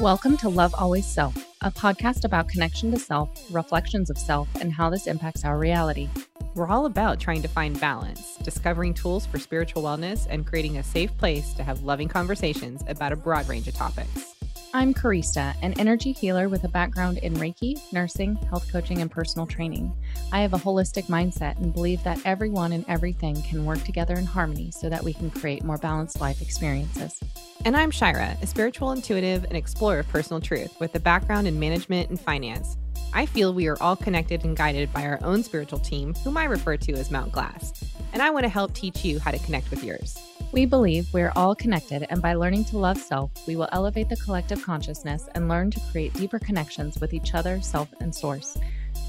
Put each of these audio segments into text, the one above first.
Welcome to Love Always Self, a podcast about connection to self, reflections of self, and how this impacts our reality. We're all about trying to find balance, discovering tools for spiritual wellness, and creating a safe place to have loving conversations about a broad range of topics. I'm Karista, an energy healer with a background in Reiki, nursing, health coaching, and personal training. I have a holistic mindset and believe that everyone and everything can work together in harmony so that we can create more balanced life experiences. And I'm Shira, a spiritual intuitive and explorer of personal truth with a background in management and finance. I feel we are all connected and guided by our own spiritual team, whom I refer to as Mount Glass. And I want to help teach you how to connect with yours. We believe we're all connected, and by learning to love self, we will elevate the collective consciousness and learn to create deeper connections with each other, self, and source.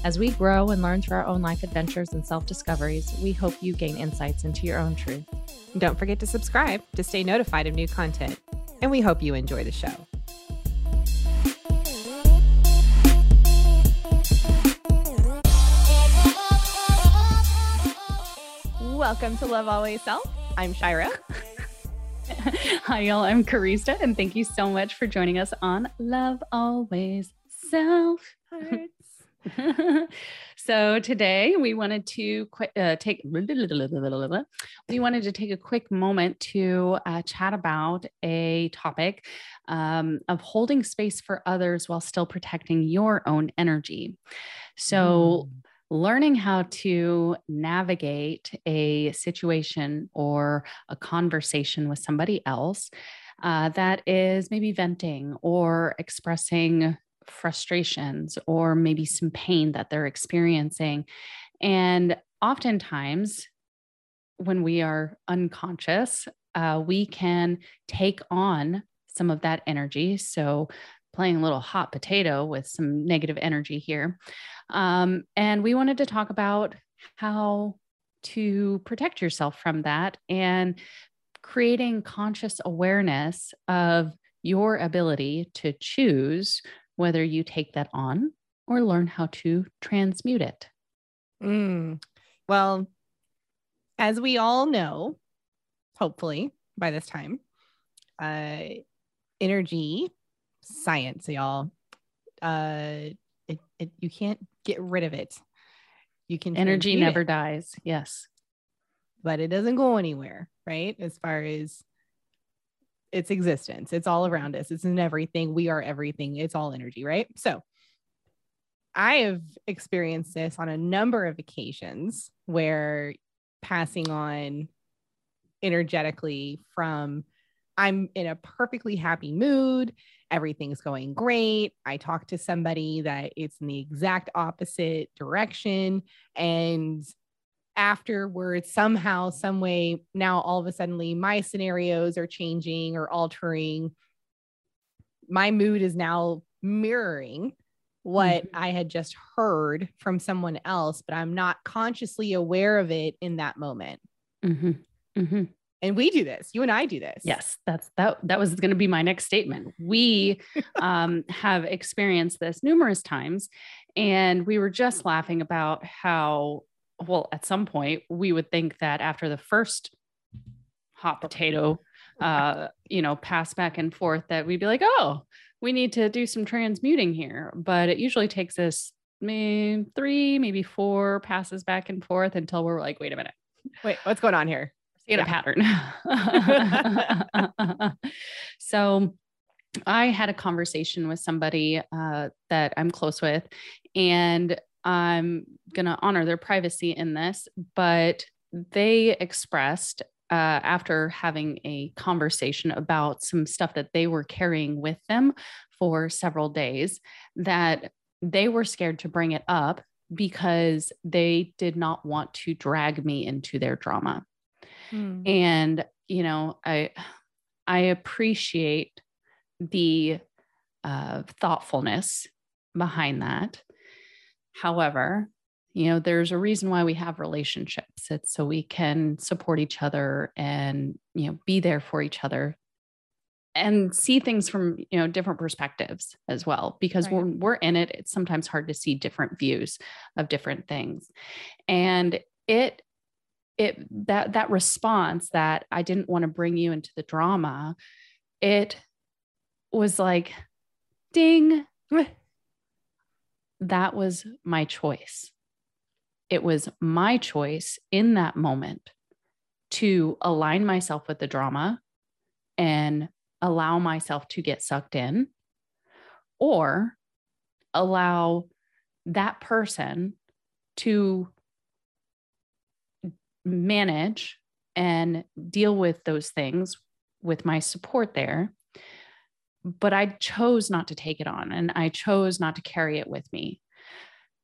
As we grow and learn through our own life adventures and self discoveries, we hope you gain insights into your own truth. Don't forget to subscribe to stay notified of new content. And we hope you enjoy the show. Welcome to Love Always Self. I'm Shira. Hi, y'all. I'm Karista, and thank you so much for joining us on Love Always Self. so today we wanted to qu- uh, take we wanted to take a quick moment to uh, chat about a topic um, of holding space for others while still protecting your own energy. So. Mm learning how to navigate a situation or a conversation with somebody else uh, that is maybe venting or expressing frustrations or maybe some pain that they're experiencing. And oftentimes, when we are unconscious, uh, we can take on some of that energy. So, playing a little hot potato with some negative energy here. Um, and we wanted to talk about how to protect yourself from that and creating conscious awareness of your ability to choose whether you take that on or learn how to transmute it. Mm. Well, as we all know, hopefully by this time, uh, energy science, y'all. Uh, it, it you can't get rid of it. You can energy never it, dies. Yes. But it doesn't go anywhere, right? As far as its existence, it's all around us. It's in everything. We are everything. It's all energy, right? So I have experienced this on a number of occasions where passing on energetically from I'm in a perfectly happy mood everything's going great. I talk to somebody that it's in the exact opposite direction. And afterwards, somehow, some way, now all of a sudden, my scenarios are changing or altering. My mood is now mirroring what mm-hmm. I had just heard from someone else, but I'm not consciously aware of it in that moment. Mm-hmm. Mm-hmm and we do this you and i do this yes that's that that was going to be my next statement we um, have experienced this numerous times and we were just laughing about how well at some point we would think that after the first hot potato uh, you know pass back and forth that we'd be like oh we need to do some transmuting here but it usually takes us maybe three maybe four passes back and forth until we're like wait a minute wait what's going on here see yeah. a pattern. so I had a conversation with somebody uh, that I'm close with, and I'm going to honor their privacy in this, but they expressed uh, after having a conversation about some stuff that they were carrying with them for several days that they were scared to bring it up because they did not want to drag me into their drama. Mm. And, you know, I, I appreciate the uh, thoughtfulness behind that. However, you know, there's a reason why we have relationships. It's so we can support each other and, you know, be there for each other and see things from, you know, different perspectives as well. Because right. when we're in it, it's sometimes hard to see different views of different things. And it it that that response that I didn't want to bring you into the drama, it was like Ding. That was my choice. It was my choice in that moment to align myself with the drama and allow myself to get sucked in or allow that person to manage and deal with those things with my support there. But I chose not to take it on and I chose not to carry it with me.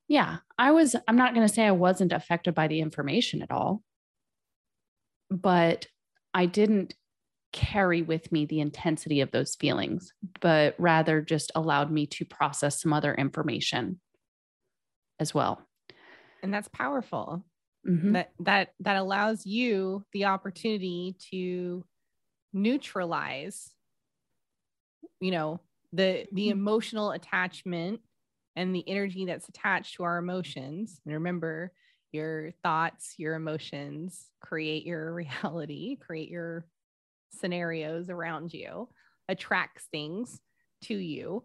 Yeah, I was, I'm not going to say I wasn't affected by the information at all, but I didn't carry with me the intensity of those feelings, but rather just allowed me to process some other information as well. And that's powerful. Mm-hmm. That that that allows you the opportunity to neutralize you know the the mm-hmm. emotional attachment and the energy that's attached to our emotions. And remember, your thoughts, your emotions create your reality, create your scenarios around you, attracts things to you.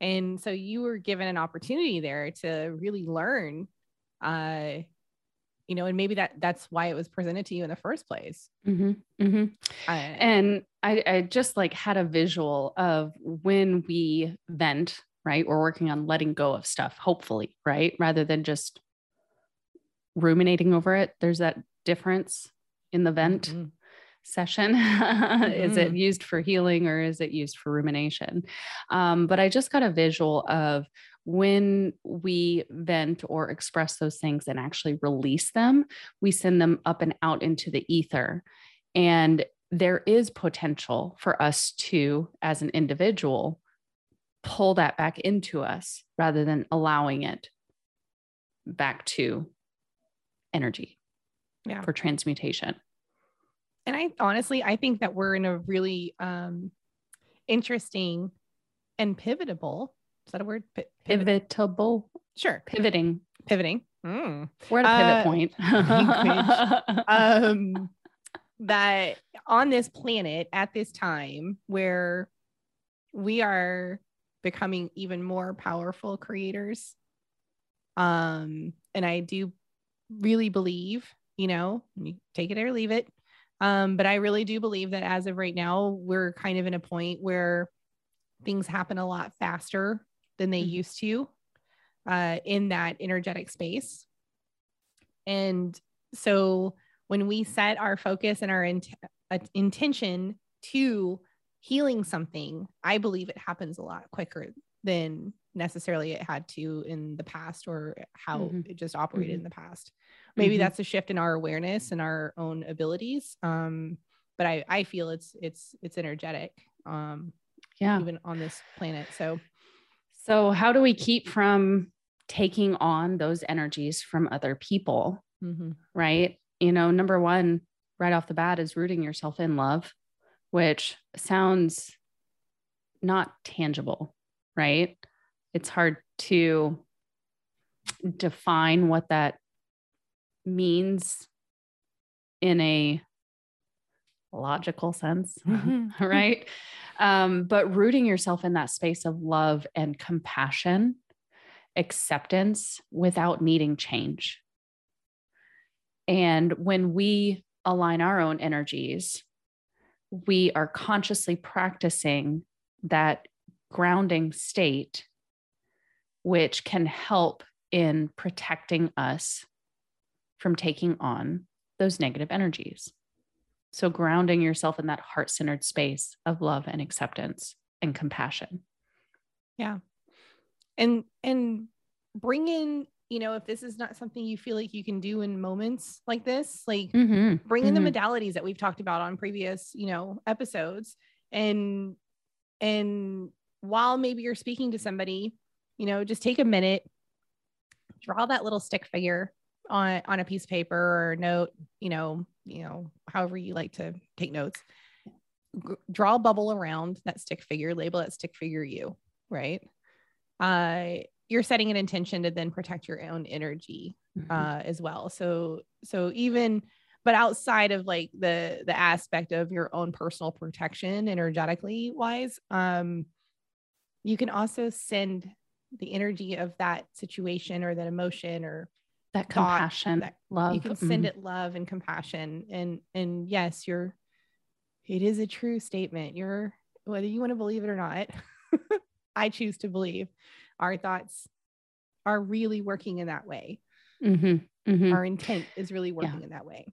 And so you were given an opportunity there to really learn uh you know and maybe that that's why it was presented to you in the first place mm-hmm, mm-hmm. Uh, and I, I just like had a visual of when we vent right we're working on letting go of stuff hopefully right rather than just ruminating over it there's that difference in the vent mm-hmm session? Is it mm-hmm. used for healing or is it used for rumination? Um, but I just got a visual of when we vent or express those things and actually release them, we send them up and out into the ether. And there is potential for us to, as an individual, pull that back into us rather than allowing it back to energy yeah. for transmutation and I honestly, I think that we're in a really um, interesting and pivotable. Is that a word? P- pivotable. Sure. Pivoting. Pivoting. Mm. We're at a pivot uh, point. um, that on this planet at this time where we are becoming even more powerful creators. Um, and I do really believe, you know, you take it or leave it, um, but I really do believe that as of right now, we're kind of in a point where things happen a lot faster than they mm-hmm. used to uh, in that energetic space. And so when we set our focus and our uh, intention to healing something, I believe it happens a lot quicker than necessarily it had to in the past or how mm-hmm. it just operated mm-hmm. in the past maybe mm-hmm. that's a shift in our awareness and our own abilities um but i i feel it's it's it's energetic um yeah even on this planet so so how do we keep from taking on those energies from other people? Mm-hmm. right? You know number one right off the bat is rooting yourself in love which sounds not tangible right? It's hard to define what that means in a logical sense, mm-hmm. right? Um, but rooting yourself in that space of love and compassion, acceptance without needing change. And when we align our own energies, we are consciously practicing that grounding state, which can help in protecting us from taking on those negative energies. So, grounding yourself in that heart centered space of love and acceptance and compassion. Yeah. And, and bring in, you know, if this is not something you feel like you can do in moments like this, like mm-hmm. bring in mm-hmm. the modalities that we've talked about on previous, you know, episodes. And, and while maybe you're speaking to somebody, you know, just take a minute, draw that little stick figure on on a piece of paper or a note, you know, you know, however you like to take notes. G- draw a bubble around that stick figure, label that stick figure you, right? Uh, you're setting an intention to then protect your own energy mm-hmm. uh, as well. So so even but outside of like the the aspect of your own personal protection energetically wise um you can also send the energy of that situation or that emotion or that compassion, that- love. you can send mhm. it love and compassion and and yes you're it is a true statement you're whether you want to believe it or not i choose to believe our thoughts are really working in that way Mhm, mhm. our intent is really working in that way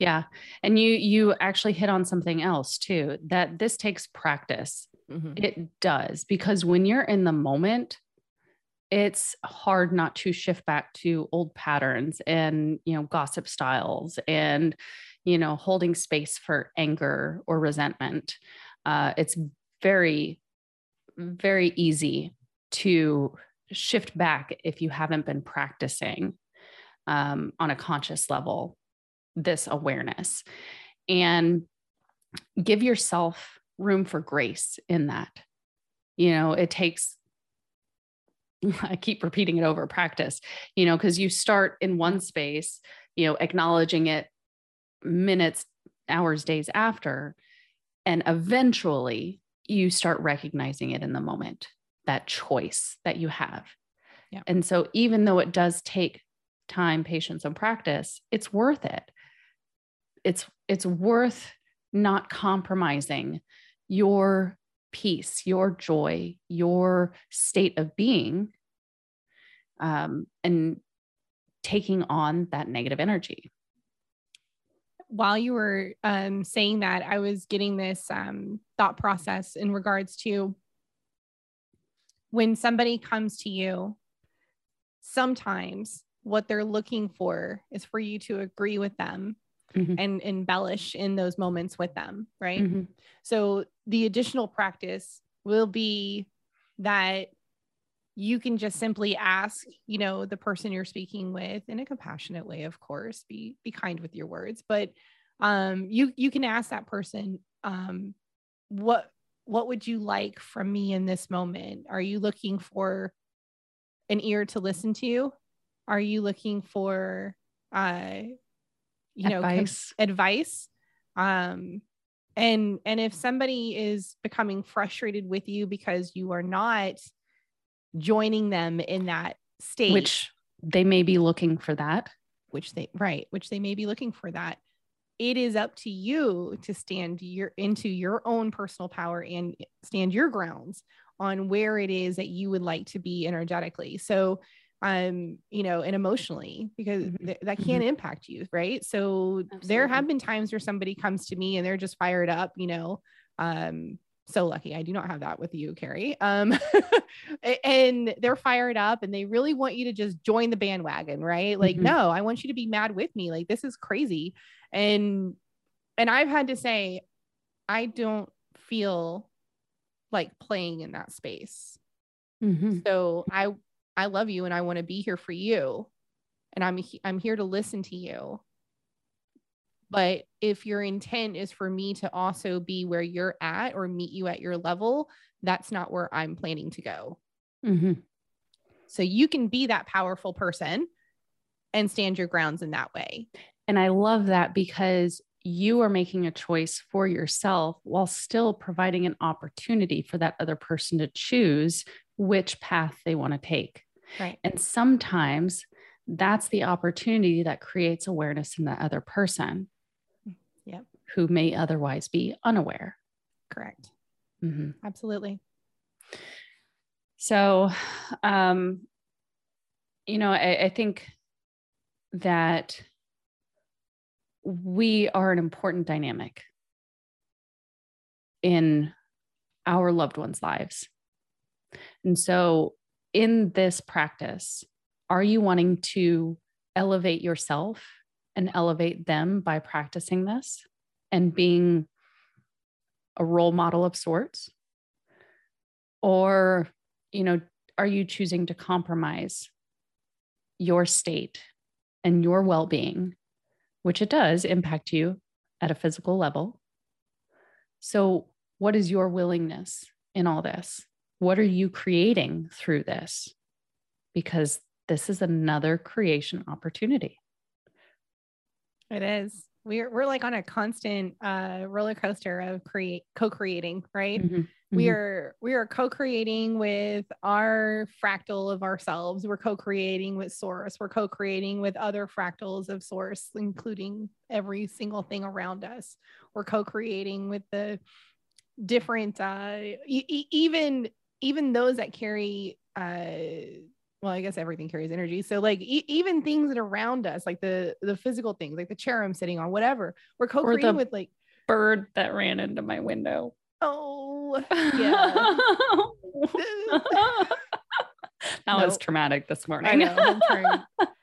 Yeah. And you you actually hit on something else too that this takes practice. It does because when you're in the moment it's hard not to shift back to old patterns and you know gossip styles and you know holding space for anger or resentment. Uh, it's very very easy to shift back if you haven't been practicing um, on a conscious level this awareness and give yourself room for grace in that. You know, it takes, I keep repeating it over practice, you know, because you start in one space, you know, acknowledging it minutes, hours, days after, and eventually you start recognizing it in the moment, that choice that you have. Yeah. And so, even though it does take time, patience, and practice, it's worth it. It's it's worth not compromising your peace, your joy, your state of being, um, and taking on that negative energy. while you were um, saying that, I was getting this um, thought process in regards to when somebody comes to you, sometimes what they're looking for is for you to agree with them Mhm. and embellish in those moments with them, right? Mhm. So the additional practice will be that you can just simply ask, you know, the person you're speaking with in a compassionate way, of course, be be kind with your words, but um you you can ask that person um what what would you like from me in this moment? Are you looking for an ear to listen to? Are you looking for uh you know com- Advice. advice um and and if somebody is becoming frustrated with you because you are not joining them in that state which they may be looking for that. which they right which they may be looking for that it is up to you to stand your into your own personal power and stand your grounds on where it is that you would like to be energetically so um you know and emotionally because Mhm. th- that can impact you right? So there have been times where somebody comes to me and they're just fired up you know um so lucky. I do not have that with you carrie. Um and they're fired up and they really want you to just join the bandwagon right? Like Mhm. no i want you to be mad with me. Like this is crazy. And and i've had to say i don't feel like playing in that space. Mhm. so I I love you and I want to be here for you. And I'm I'm here to listen to you. But if your intent is for me to also be where you're at or meet you at your level, that's not where I'm planning to go. Mhm. So you can be that powerful person and stand your grounds in that way. And I love that because you are making a choice for yourself while still providing an opportunity for that other person to choose which path they want to take. Right. And sometimes that's the opportunity that creates awareness in the other person. Yep. Who may otherwise be unaware. Correct. Mhm. Absolutely. So, um, you know, I, I think that we are an important dynamic in our loved ones' lives. And so, in this practice, are you wanting to elevate yourself and elevate them by practicing this and being a role model of sorts? Or, you know, are you choosing to compromise your state and your well being, which it does impact you at a physical level? So, what is your willingness in all this? What are you creating through this? Because this is another creation opportunity. It is. We're we're like on a constant uh roller coaster of create co-creating, right? Mhm. we Mhm. are we are co-creating with our fractal of ourselves we're co-creating with source we're co-creating with other fractals of source including every single thing around us we're co-creating with the different uh e- even even those that carry uh well i guess everything carries energy so like e- even things that are around us like the the physical things like the chair i'm sitting on whatever we're co-creating with like Bird that ran into my window. oh yeah. that was traumatic this I morning.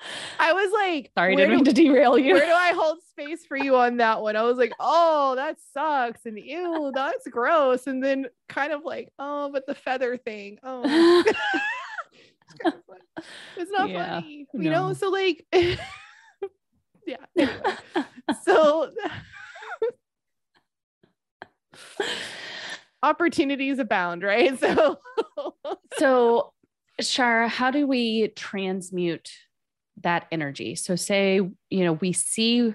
know. I'm trying- I was like, Sorry, didn't mean to derail you. where do I hold space for you on that one? I was like, oh, that sucks. And ew, that's gross. And then kind of like, oh, but the feather thing. Oh, it's, kind of. It's not Yeah, funny. You know, so like yeah. Anyway. So opportunities abound, right? So so, Shira, how do we transmute that energy? So, say, you know, we see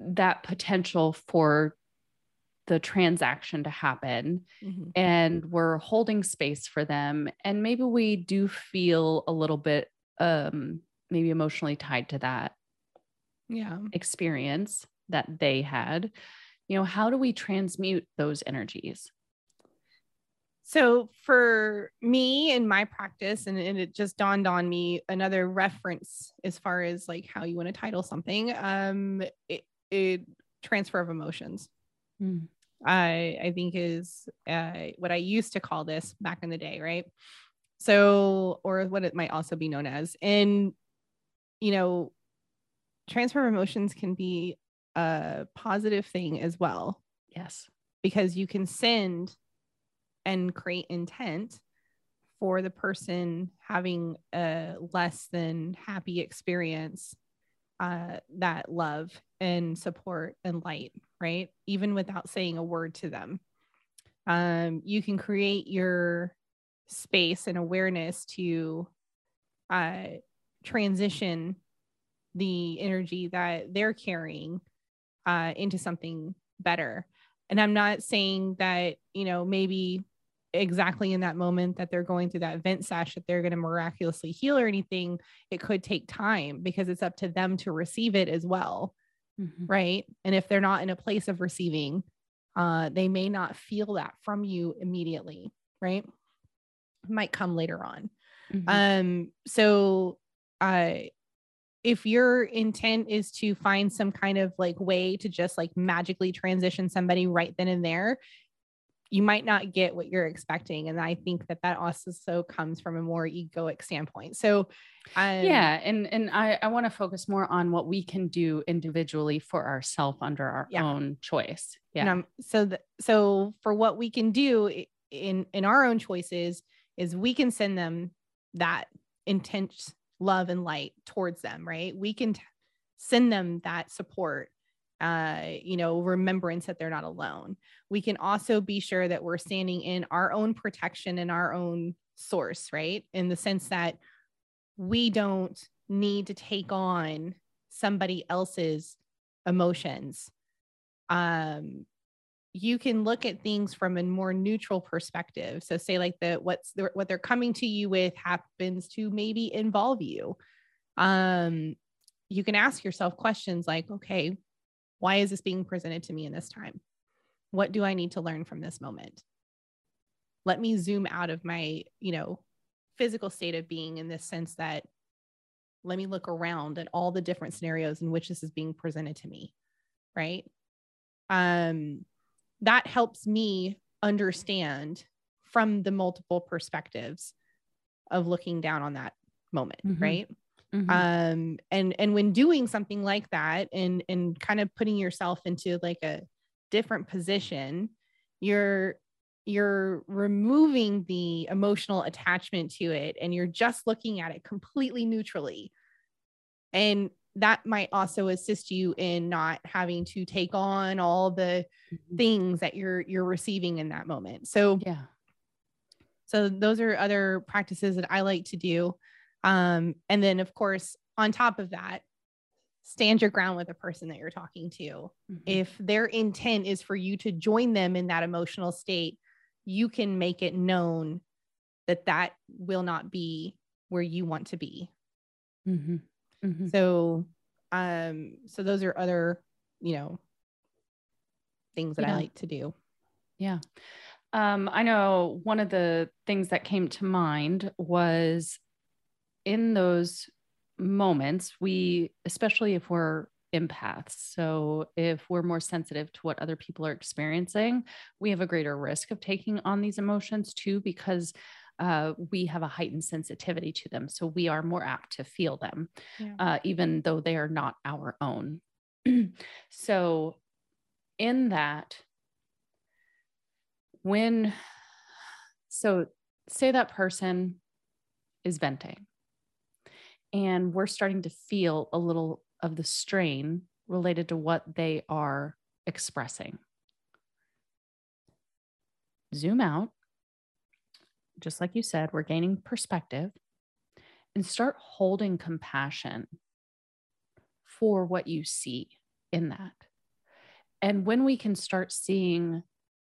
that potential for the transaction to happen and we're holding space for them and maybe we do feel a little bit um maybe emotionally tied to that yeah. experience that they had you know how do we transmute those energies So for me in my practice, and, and it just dawned on me another reference as far as like how you want to title something. Um, it, it transfer of emotions. Mm. I I think is uh, what I used to call this back in the day, right? So, or what it might also be known as, and you know, transfer of emotions can be a positive thing as well yes because you can send and create intent for the person having a less than happy experience uh, that love and support and light right? Even without saying a word to them. Um, you can create your space and awareness to uh, transition the energy that they're carrying uh, into something better. And i'm not saying that you know maybe exactly in that moment that they're going through that vent sash that they're going to miraculously heal or anything it could take time because it's up to them to receive it as well Mhm. right and if they're not in a place of receiving uh they may not feel that from you immediately right might come later on Mhm. um, so uh if your intent is to find some kind of like way to just like magically transition somebody right then and there, you might not get what you're expecting. And I think that that also so comes from a more egoic standpoint. So um, yeah and and i i want to focus more on what we can do individually for ourselves under our Yeah. own choice And yeah um, so the, so for what we can do in in our own choices is we can send them that intense love and light towards them, right? We can t- send them that support uh you know remembrance that they're not alone. We can also be sure that we're standing in our own protection and our own source right? In the sense that we don't need to take on somebody else's emotions. Um you can look at things from a more neutral perspective. So say like the what's the, what they're coming to you with happens to maybe involve you. Um you can ask yourself questions like okay why is this being presented to me in this time? What do i need to learn from this moment? Let me zoom out of my you know physical state of being in this sense that let me look around at all the different scenarios in which this is being presented to me right? Um that helps me understand from the multiple perspectives of looking down on that moment Mhm. right Mhm. um and and when doing something like that and and kind of putting yourself into like a different position you're you're removing the emotional attachment to it and you're just looking at it completely neutrally and that might also assist you in not having to take on all the Mhm. things that you're you're receiving in that moment so yeah so those are other practices that I like to do. Um, and then of course, on top of that, stand your ground with the person that you're talking to. Mhm. If their intent is for you to join them in that emotional state, you can make it known that that will not be where you want to be. Mhm. Mhm. So, um, so those are other, you know, things that I like to do. Yeah. Um, I know one of the things that came to mind was in those moments, we, especially if we're empaths, so if we're more sensitive to what other people are experiencing, we have a greater risk of taking on these emotions too, because uh, we have a heightened sensitivity to them. So we are more apt to feel them, Yeah. uh, even though they are not our own. so, in that, when so say that person is venting and we're starting to feel a little of the strain related to what they are expressing. Zoom out. Just like you said we're gaining perspective and start holding compassion for what you see in that. And when we can start seeing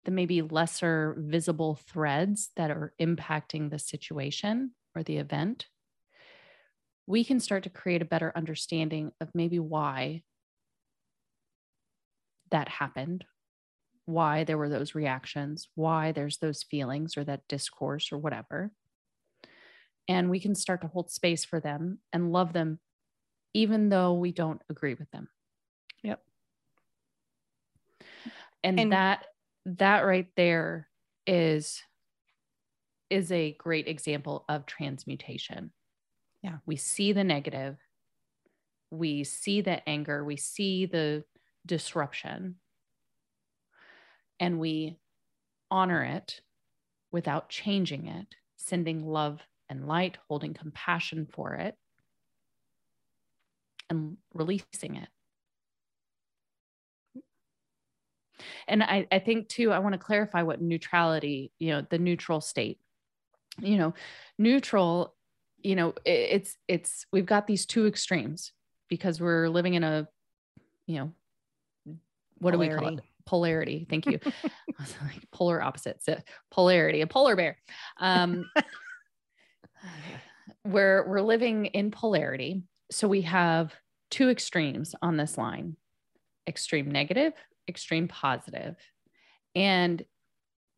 the maybe lesser visible threads that are impacting the situation or the event, we can start to create a better understanding of maybe why that happened, why there were those reactions, why there's those feelings or that discourse or whatever. And we can start to hold space for them and love them, even though we don't agree with them. Yep. And, And- that that right there is is a great example of transmutation. Yeah. We see the negative, we see the anger, we see the disruption, and we honor it without changing it, sending love and light, holding compassion for it, and releasing it. And I, I think too, I want to clarify what neutrality, you know, the neutral state, you know, neutral, you know, it's, it's, we've got these two extremes because we're living in a, you know, what do we call it? Polarity. Polarity. Thank you. Like polar opposites, polarity, a polar bear. Um, we're, we're living in polarity. So we have two extremes on this line extreme negative, extreme. And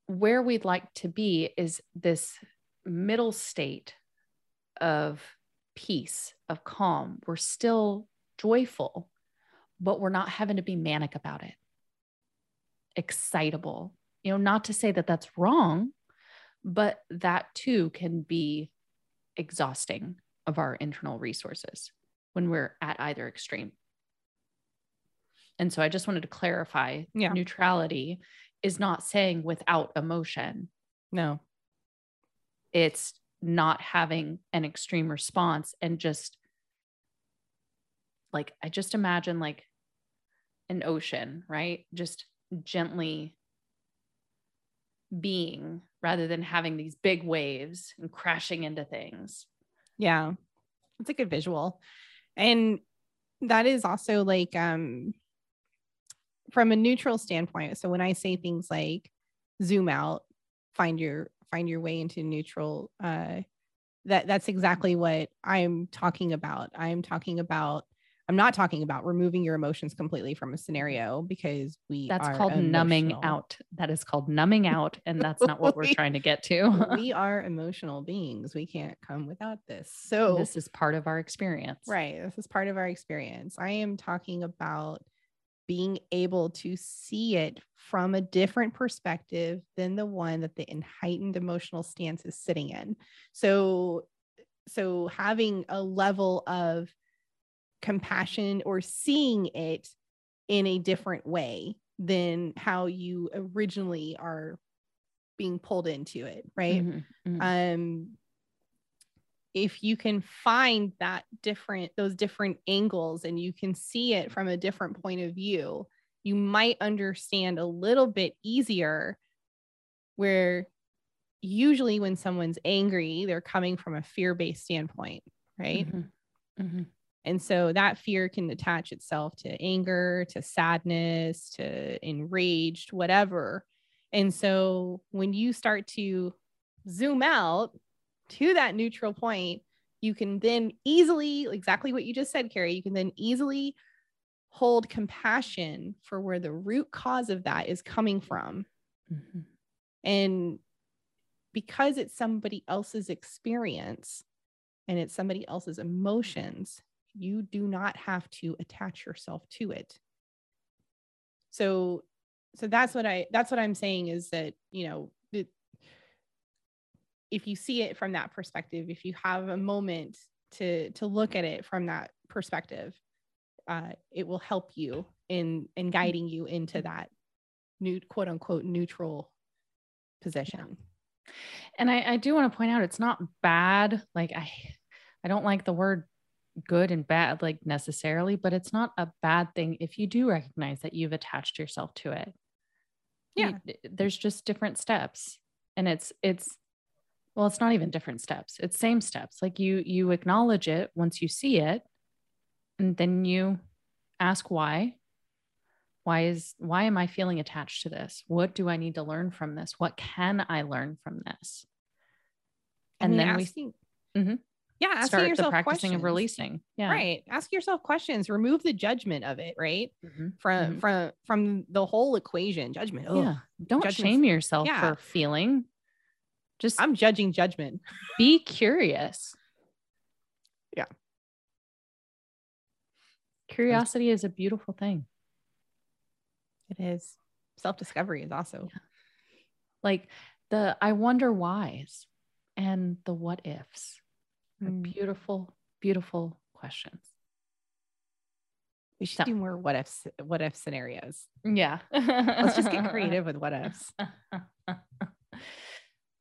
where we'd like to be is this middle state of peace, of calm. We're still joyful, but we're not having to be manic about it, excitable. You know, not to say that that's wrong, but that too can be exhausting of our internal resources when we're at either extreme. And so I just wanted to clarify Yeah. neutrality is not saying without emotion, No. it's not having an extreme response and just like, I just imagine like an ocean, right? Just gently being rather than having these big waves and crashing into things. Yeah. It's a good visual. And that is also like um from a neutral standpoint. So when I say things like zoom out, find your find your way into neutral, uh that that's exactly what I'm talking about. I'm talking about I'm not talking about removing your emotions completely from a scenario because we That's called numbing out. That is called numbing out. And that's not what we're trying to get to. we are emotional beings. We can't come without this. So this is part of our experience. Right. This is part of our experience. I am talking about being able to see it from a different perspective than the one that the heightened emotional stance is sitting in. So, so having a level of compassion or seeing it in a different way than how you originally are being pulled into it, right? Mhm, mhm. um if you can find that different those different angles and you can see it from a different point of view you might understand a little bit easier where usually when someone's angry they're coming from a fear-based standpoint right Mhm, mhm. And so that fear can attach itself to anger, to sadness, to enraged, whatever. And so when you start to zoom out to that neutral point, you can then easily, exactly what you just said, Carrie, you can then easily hold compassion for where the root cause of that is coming from. Mm-hmm. And because it's somebody else's experience and it's somebody else's emotions, you do not have to attach yourself to it. So so that's what I that's what I'm saying is that, you know, if you see it from that perspective, if you have a moment to to look at it from that perspective, uh, it will help you in in guiding you into that new quote unquote neutral position. And I, I do want to point out it's not bad. Like I I don't like the word good and bad like necessarily, but it's not a bad thing if you do recognize that you've attached yourself to it. Yeah. You, there's just different steps. And it's it's well, it's not even different steps. It's same steps. Like you you acknowledge it once you see it and then you ask why. Why is why am i feeling attached to this? What do i need to learn from this? What can i learn from this? And mean, then asking, we mm-hmm, yeah asking start yourself the practicing questions. of releasing. Yeah. Right. Ask yourself questions. Remove the judgment of it right? Mm-hmm. from mm-hmm. from from the whole equation. Judgment. Ugh. yeah. Don't Judgment's, shame yourself yeah. for feeling just i'm judging judgment be curious yeah Curiosity is a beautiful thing. It is. Self discovery is also yeah. like the I wonder whys and the what ifs mm. beautiful, beautiful questions. We should so. do more what ifs, what if scenarios. Yeah. Let's just get creative with what ifs.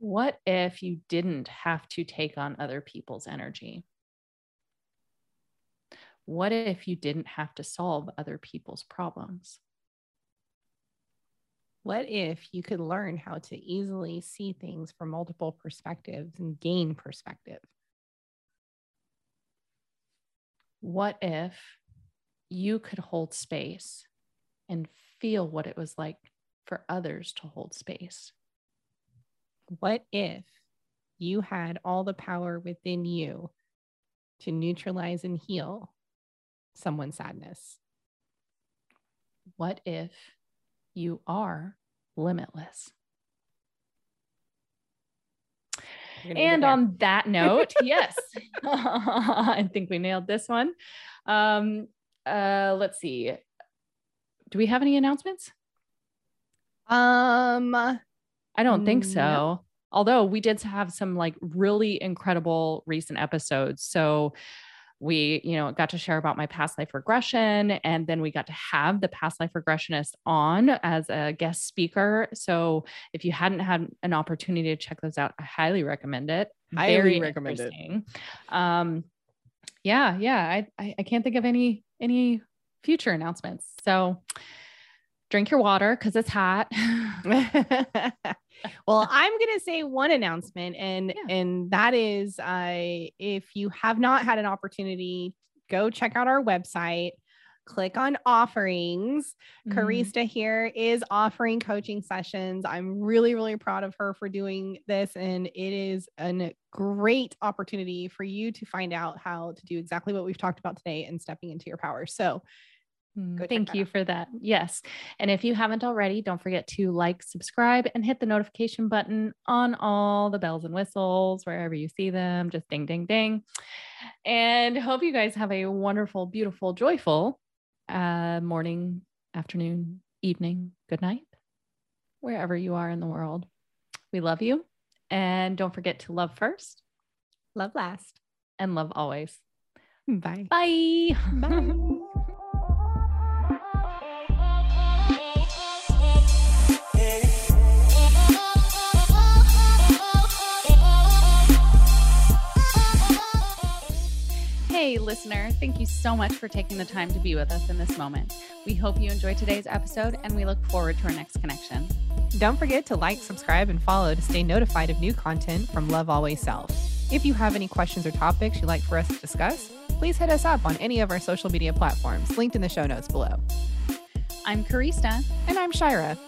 what if you didn't have to take on other people's energy? What if you didn't have to solve other people's problems? What if you could learn how to easily see things from multiple perspectives and gain perspective? What if you could hold space and feel what it was like for others to hold space? What if you had all the power within you to neutralize and heal someone's sadness? What if you are limitless? And on that note, yes, I think we nailed this one. Um, uh, let's see. Do we have any announcements? Um, I don't think so. No. Although we did have some like really incredible recent episodes. So we you know got to share about my past life regression and then we got to have the past life regressionist on as a guest speaker so if you hadn't had an opportunity to check those out i highly recommend it highly Very recommend it um yeah yeah I, I can't think of any any future announcements so drink your water because it's hot. well, I'm gonna say one announcement, and yeah. and that is, uh, if you have not had an opportunity, go check out our website. Click on offerings. mm Karista here is offering coaching sessions. I'm really, really proud of her for doing this. And it is a great opportunity for you to find out how to do exactly what we've talked about today and stepping into your power. So Mm, thank you out. for that. Yes. And if you haven't already, don't forget to like, subscribe, and hit the notification button on all the bells and whistles wherever you see them. Just ding, ding, ding. And hope you guys have a wonderful, beautiful, joyful uh, morning, afternoon, evening, good night, wherever you are in the world. We love you. And don't forget to love first, love last, and love always. Bye. Bye. Bye. Hey, listener, thank you so much for taking the time to be with us in this moment. We hope you enjoyed today's episode and we look forward to our next connection. Don't forget to like, subscribe, and follow to stay notified of new content from Love Always Self. If you have any questions or topics you'd like for us to discuss, please hit us up on any of our social media platforms linked in the show notes below. I'm Karista. And I'm Shira.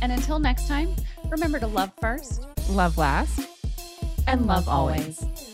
And until next time, remember to love first, love last, and, and love, love always. always.